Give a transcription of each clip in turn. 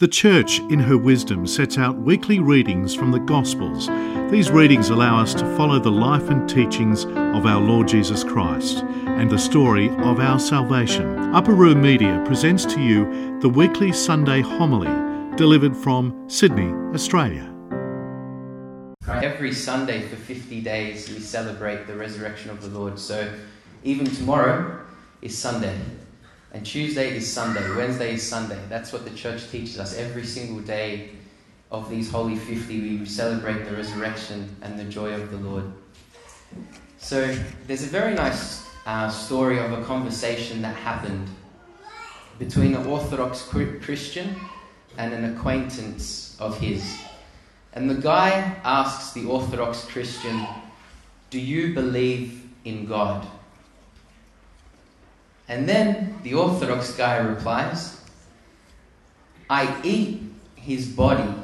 The Church, in her wisdom, sets out weekly readings from the Gospels. These readings allow us to follow the life and teachings of our Lord Jesus Christ and the story of our salvation. Upper Room Media presents to you the weekly Sunday homily delivered from Sydney, Australia. Every Sunday for 50 days we celebrate the resurrection of the Lord. So even tomorrow is Sunday. And Tuesday is Sunday, Wednesday is Sunday. That's what the church teaches us. Every single day of these Holy 50, we celebrate the resurrection and the joy of the Lord. So there's a very nice uh, story of a conversation that happened between an Orthodox Christian and an acquaintance of his. And the guy asks the Orthodox Christian, Do you believe in God? And then the Orthodox guy replies, I eat his body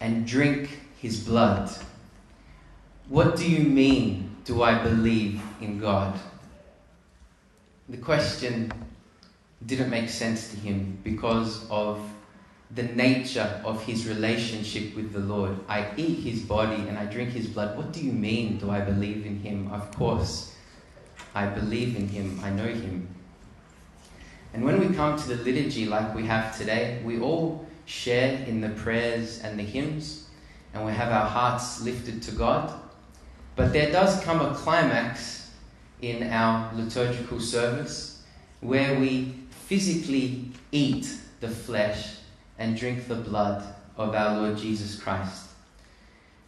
and drink his blood. What do you mean, do I believe in God? The question didn't make sense to him because of the nature of his relationship with the Lord. I eat his body and I drink his blood. What do you mean, do I believe in him? Of course, I believe in him, I know him. And when we come to the liturgy like we have today, we all share in the prayers and the hymns, and we have our hearts lifted to God. But there does come a climax in our liturgical service where we physically eat the flesh and drink the blood of our Lord Jesus Christ.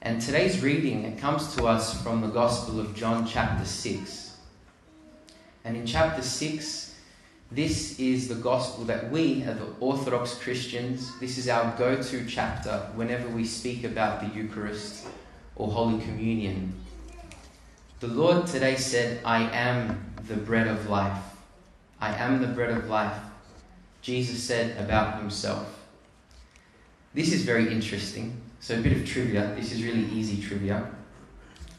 And today's reading it comes to us from the Gospel of John chapter 6. And in chapter 6, this is the gospel that we, as Orthodox Christians, this is our go to chapter whenever we speak about the Eucharist or Holy Communion. The Lord today said, I am the bread of life. I am the bread of life. Jesus said about himself. This is very interesting. So, a bit of trivia. This is really easy trivia.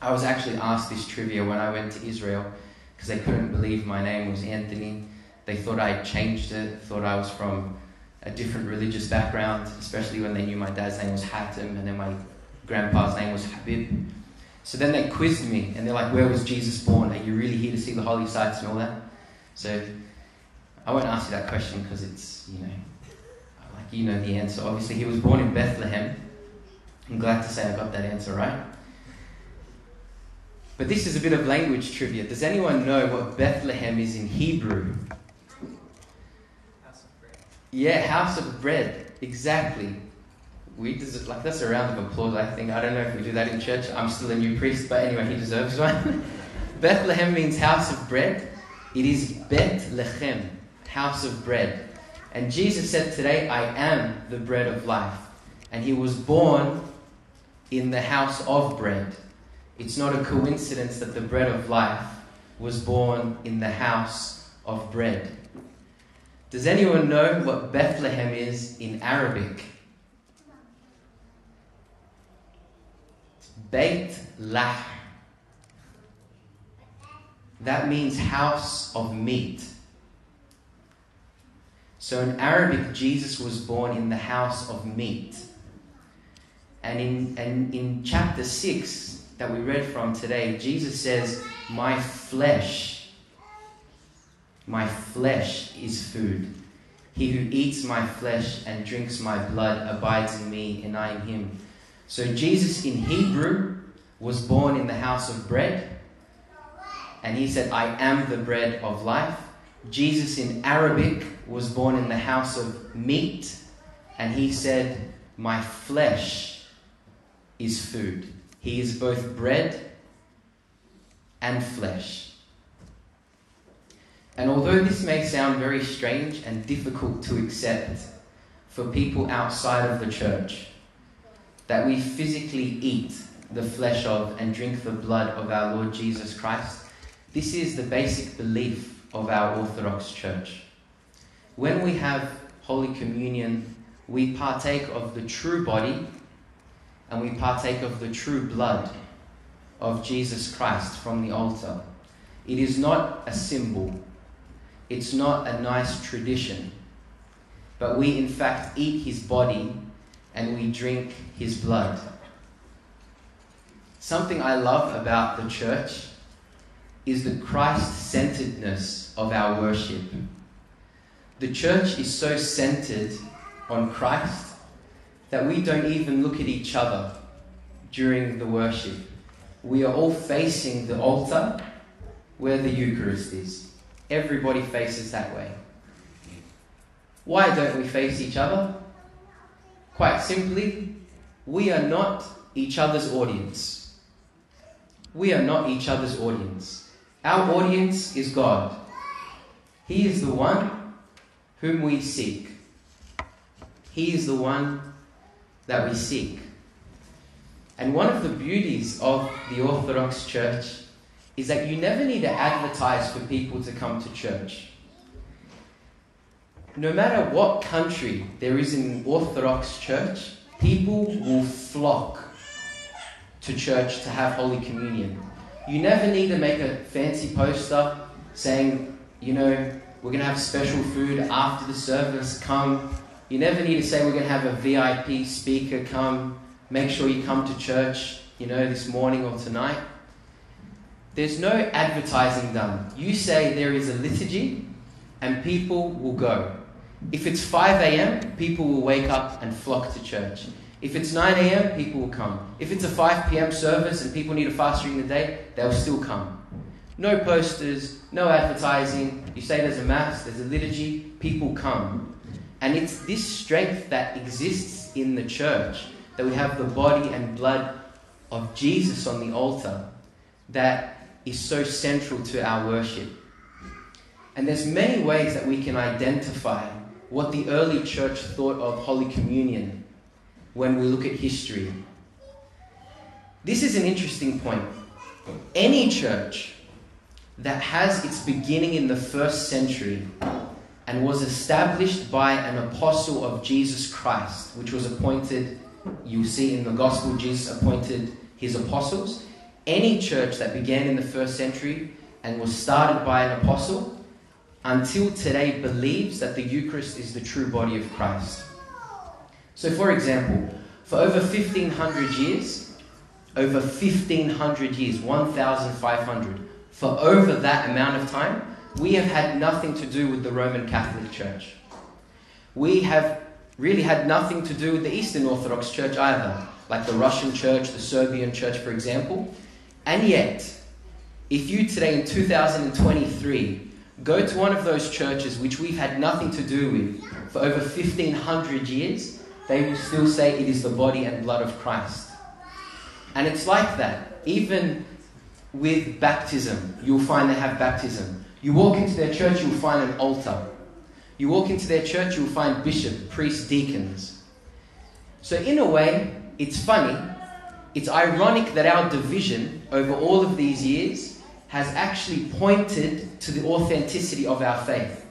I was actually asked this trivia when I went to Israel because they couldn't believe my name was Anthony. They thought I had changed it, thought I was from a different religious background, especially when they knew my dad's name was Hatem and then my grandpa's name was Habib. So then they quizzed me and they're like, Where was Jesus born? Are you really here to see the holy sites and all that? So I won't ask you that question because it's, you know, like you know the answer. Obviously, he was born in Bethlehem. I'm glad to say I got that answer right. But this is a bit of language trivia. Does anyone know what Bethlehem is in Hebrew? House of bread. Yeah, house of bread. Exactly. We deserve, like that's a round of applause. I think I don't know if we do that in church. I'm still a new priest, but anyway, he deserves one. Bethlehem means house of bread. It is Bethlehem, house of bread. And Jesus said today, I am the bread of life. And he was born in the house of bread. It's not a coincidence that the bread of life was born in the house of bread. Does anyone know what Bethlehem is in Arabic? Beit Lahm. That means house of meat. So in Arabic, Jesus was born in the house of meat. And in, and in chapter 6, that we read from today, Jesus says, My flesh, my flesh is food. He who eats my flesh and drinks my blood abides in me, and I in him. So Jesus in Hebrew was born in the house of bread, and he said, I am the bread of life. Jesus in Arabic was born in the house of meat, and he said, My flesh is food. He is both bread and flesh. And although this may sound very strange and difficult to accept for people outside of the church, that we physically eat the flesh of and drink the blood of our Lord Jesus Christ, this is the basic belief of our Orthodox Church. When we have Holy Communion, we partake of the true body and we partake of the true blood of Jesus Christ from the altar. It is not a symbol, it's not a nice tradition. but we in fact eat his body and we drink his blood. Something I love about the church is the Christ centeredness of our worship. The church is so centered on Christ that we don't even look at each other during the worship. We are all facing the altar where the Eucharist is. Everybody faces that way. Why don't we face each other? Quite simply, we are not each other's audience. We are not each other's audience. Our audience is God. He is the one whom we seek. He is the one that we seek. And one of the beauties of the Orthodox Church is that you never need to advertise for people to come to church. No matter what country there is an Orthodox Church, people will flock to church to have Holy Communion. You never need to make a fancy poster saying, you know, we're going to have special food after the service, come. You never need to say we're going to have a VIP speaker come. Make sure you come to church, you know, this morning or tonight. There's no advertising done. You say there is a liturgy and people will go. If it's 5 a.m., people will wake up and flock to church. If it's 9 a.m., people will come. If it's a 5 p.m. service and people need a fast during the day, they'll still come. No posters, no advertising. You say there's a mass, there's a liturgy, people come. And it's this strength that exists in the church that we have the body and blood of Jesus on the altar that is so central to our worship. And there's many ways that we can identify what the early church thought of Holy Communion when we look at history. This is an interesting point. Any church that has its beginning in the first century and was established by an apostle of Jesus Christ, which was appointed, you see in the gospel, Jesus appointed his apostles any church that began in the first century and was started by an apostle until today believes that the Eucharist is the true body of Christ. So, for example, for over 1500 years, over 1500 years, 1500, for over that amount of time, we have had nothing to do with the Roman Catholic Church. We have really had nothing to do with the Eastern Orthodox Church either, like the Russian Church, the Serbian Church, for example. And yet, if you today in 2023 go to one of those churches which we've had nothing to do with for over 1500 years, they will still say it is the body and blood of Christ. And it's like that. Even with baptism, you'll find they have baptism. You walk into their church, you'll find an altar. You walk into their church, you'll find bishop, priest, deacons. So, in a way, it's funny it's ironic that our division over all of these years has actually pointed to the authenticity of our faith.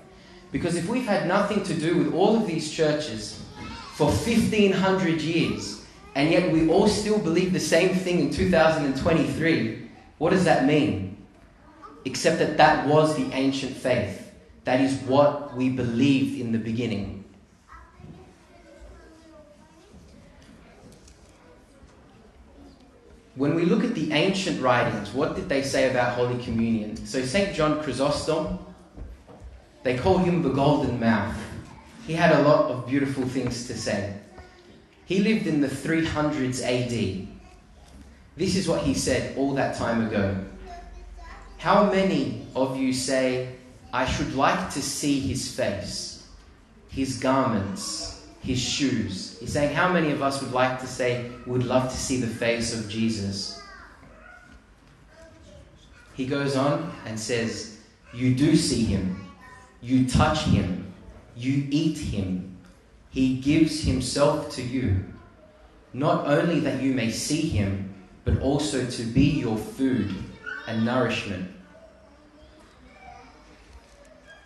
Because if we've had nothing to do with all of these churches for 1500 years, and yet we all still believe the same thing in 2023, what does that mean? Except that that was the ancient faith. That is what we believed in the beginning. when we look at the ancient writings, what did they say about Holy Communion? So, St. John Chrysostom, they call him the Golden Mouth. He had a lot of beautiful things to say. He lived in the 300s AD. This is what he said all that time ago. How many of you say, I should like to see his face, his garments, his shoes. He's saying, How many of us would like to say, would love to see the face of Jesus? He goes on and says, You do see him, you touch him, you eat him. He gives himself to you, not only that you may see him, but also to be your food and nourishment.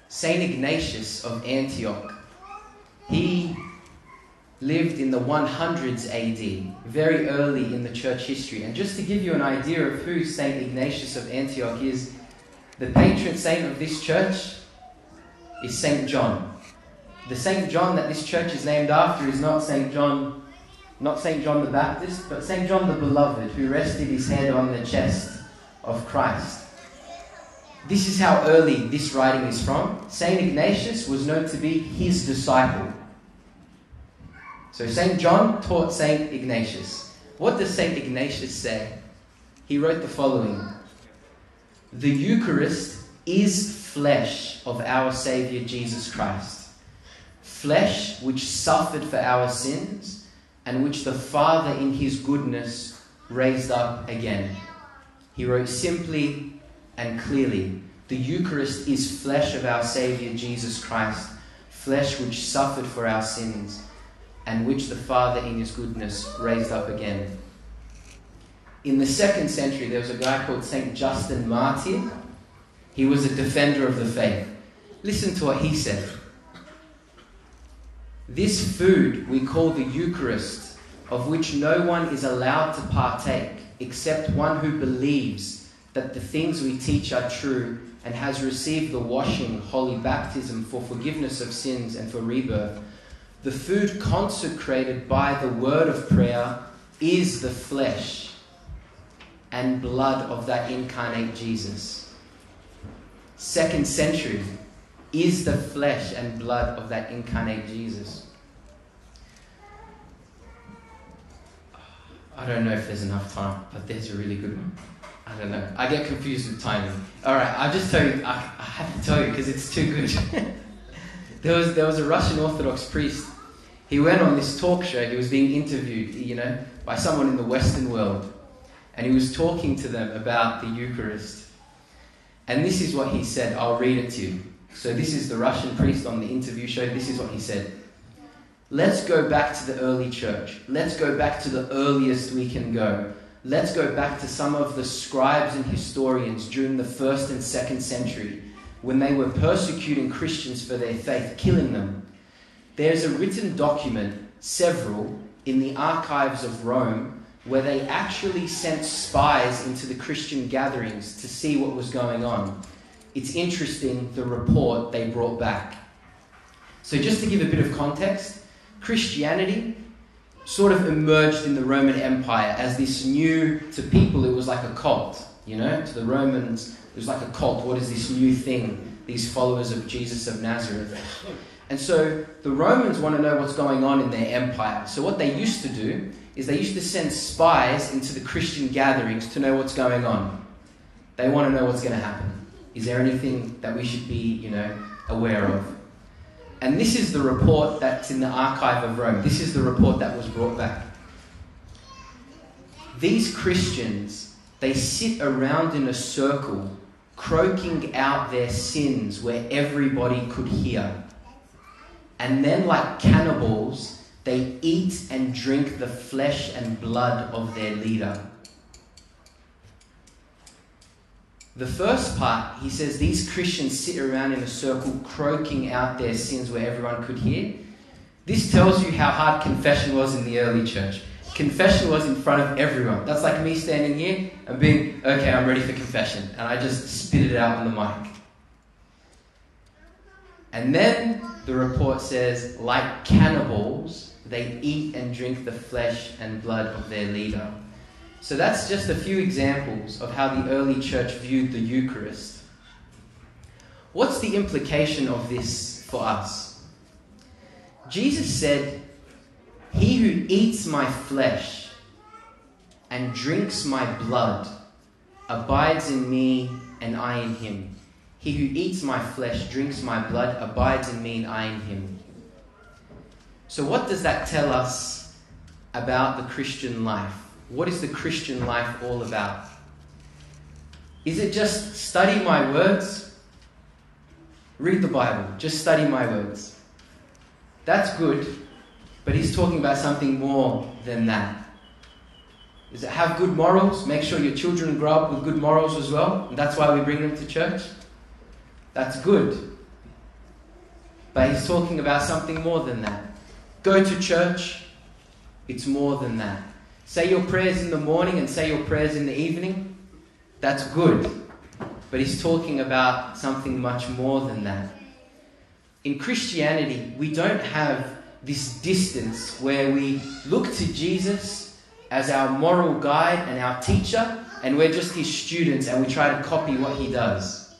Saint Ignatius of Antioch, he lived in the 100s AD, very early in the church history. And just to give you an idea of who St. Ignatius of Antioch is, the patron saint of this church is St. John, The St. John that this church is named after is not St. John, not St. John the Baptist, but St. John the Beloved, who rested his head on the chest of Christ. This is how early this writing is from. St. Ignatius was known to be his disciple. So St. John taught St. Ignatius. What does St. Ignatius say? He wrote the following The Eucharist is flesh of our Saviour Jesus Christ, flesh which suffered for our sins and which the Father in His goodness raised up again. He wrote simply and clearly The Eucharist is flesh of our Saviour Jesus Christ, flesh which suffered for our sins and which the Father in His goodness raised up again. In the second century, there was a guy called St. Justin Martyr. He was a defender of the faith. Listen to what he said. This food we call the Eucharist, of which no one is allowed to partake except one who believes that the things we teach are true and has received the washing, holy baptism for forgiveness of sins and for rebirth. The food consecrated by the word of prayer is the flesh and blood of that incarnate Jesus. Second century is the flesh and blood of that incarnate Jesus. I don't know if there's enough time, but there's a really good one. I don't know. I get confused with timing. All right, I'll just tell you. I, I have to tell you because it's too good. there was there was a Russian Orthodox priest. He went on this talk show. He was being interviewed, you know, by someone in the Western world, and he was talking to them about the Eucharist. And this is what he said. I'll read it to you. So this is the Russian priest on the interview show. This is what he said. Let's go back to the early church. Let's go back to the earliest we can go. Let's go back to some of the scribes and historians during the first and second century when they were persecuting Christians for their faith, killing them. There's a written document, several, in the archives of Rome where they actually sent spies into the Christian gatherings to see what was going on. It's interesting the report they brought back. So, just to give a bit of context, Christianity sort of emerged in the Roman Empire as this new, to people, it was like a cult. You know, to the Romans, it was like a cult. What is this new thing? These followers of Jesus of Nazareth. And so the Romans want to know what's going on in their empire. So what they used to do is they used to send spies into the Christian gatherings to know what's going on. They want to know what's going to happen. Is there anything that we should be, you know, aware of? And this is the report that's in the archive of Rome. This is the report that was brought back. These Christians, they sit around in a circle, croaking out their sins where everybody could hear. And then, like cannibals, they eat and drink the flesh and blood of their leader. The first part, he says these Christians sit around in a circle croaking out their sins where everyone could hear. This tells you how hard confession was in the early church. Confession was in front of everyone. That's like me standing here and being, okay, I'm ready for confession. And I just spit it out on the mic. And then the report says, like cannibals, they eat and drink the flesh and blood of their leader. So that's just a few examples of how the early church viewed the Eucharist. What's the implication of this for us? Jesus said, He who eats my flesh and drinks my blood abides in me and I in him. He who eats my flesh, drinks my blood, abides in me and I in him. So, what does that tell us about the Christian life? What is the Christian life all about? Is it just study my words? Read the Bible, just study my words. That's good, but he's talking about something more than that. Is it have good morals? Make sure your children grow up with good morals as well. And that's why we bring them to church. That's good. But he's talking about something more than that. Go to church, it's more than that. Say your prayers in the morning and say your prayers in the evening. That's good. But he's talking about something much more than that. in Christianity, we don't have this distance where we look to Jesus as our moral guide and our teacher, and we're just his students and we try to copy what he does.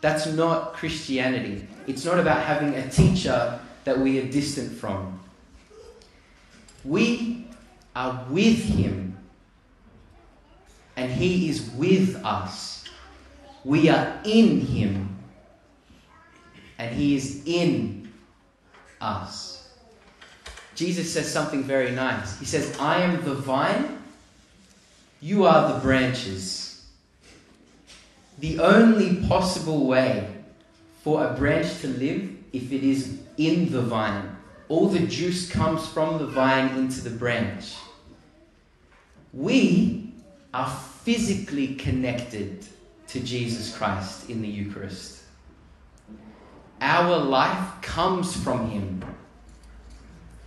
That's not Christianity. It's not about having a teacher that we are distant from. We are with him, and he is with us. We are in him, and he is in us. Jesus says something very nice. He says, I am the vine, you are the branches. The only possible way for a branch to live if it is in the vine. All the juice comes from the vine into the branch. We are physically connected to Jesus Christ in the Eucharist. Our life comes from Him.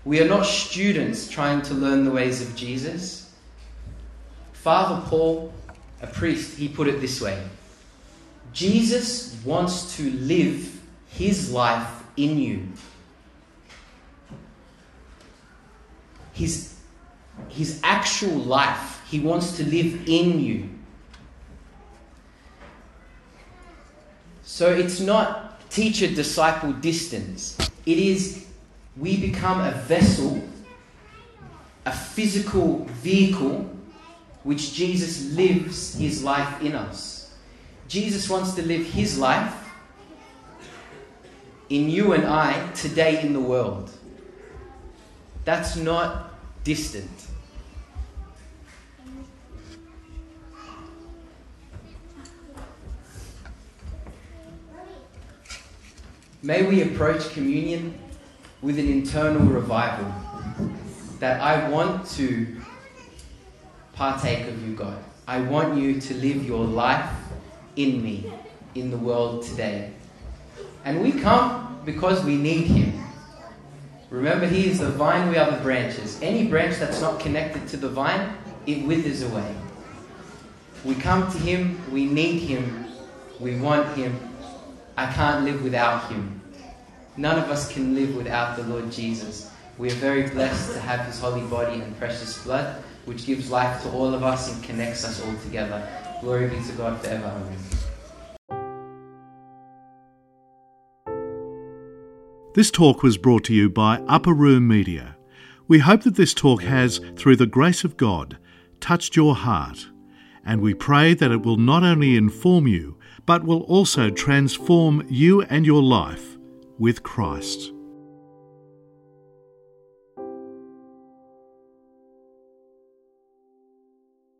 We are not students trying to learn the ways of Jesus. Father Paul, a priest, he put it this way Jesus wants to live his life in you. His, his actual life, he wants to live in you. So it's not teacher disciple distance, it is we become a vessel, a physical vehicle, which Jesus lives his life in us. Jesus wants to live his life in you and I today in the world. That's not distant. May we approach communion with an internal revival that I want to partake of you, God. I want you to live your life in me, in the world today. And we come because we need Him. Remember, He is the vine, we are the branches. Any branch that's not connected to the vine, it withers away. We come to Him, we need Him, we want Him. I can't live without Him. None of us can live without the Lord Jesus. We are very blessed to have his holy body and precious blood, which gives life to all of us and connects us all together. Glory be to God forever. Amen. This talk was brought to you by Upper Room Media. We hope that this talk has, through the grace of God, touched your heart, and we pray that it will not only inform you, but will also transform you and your life with Christ.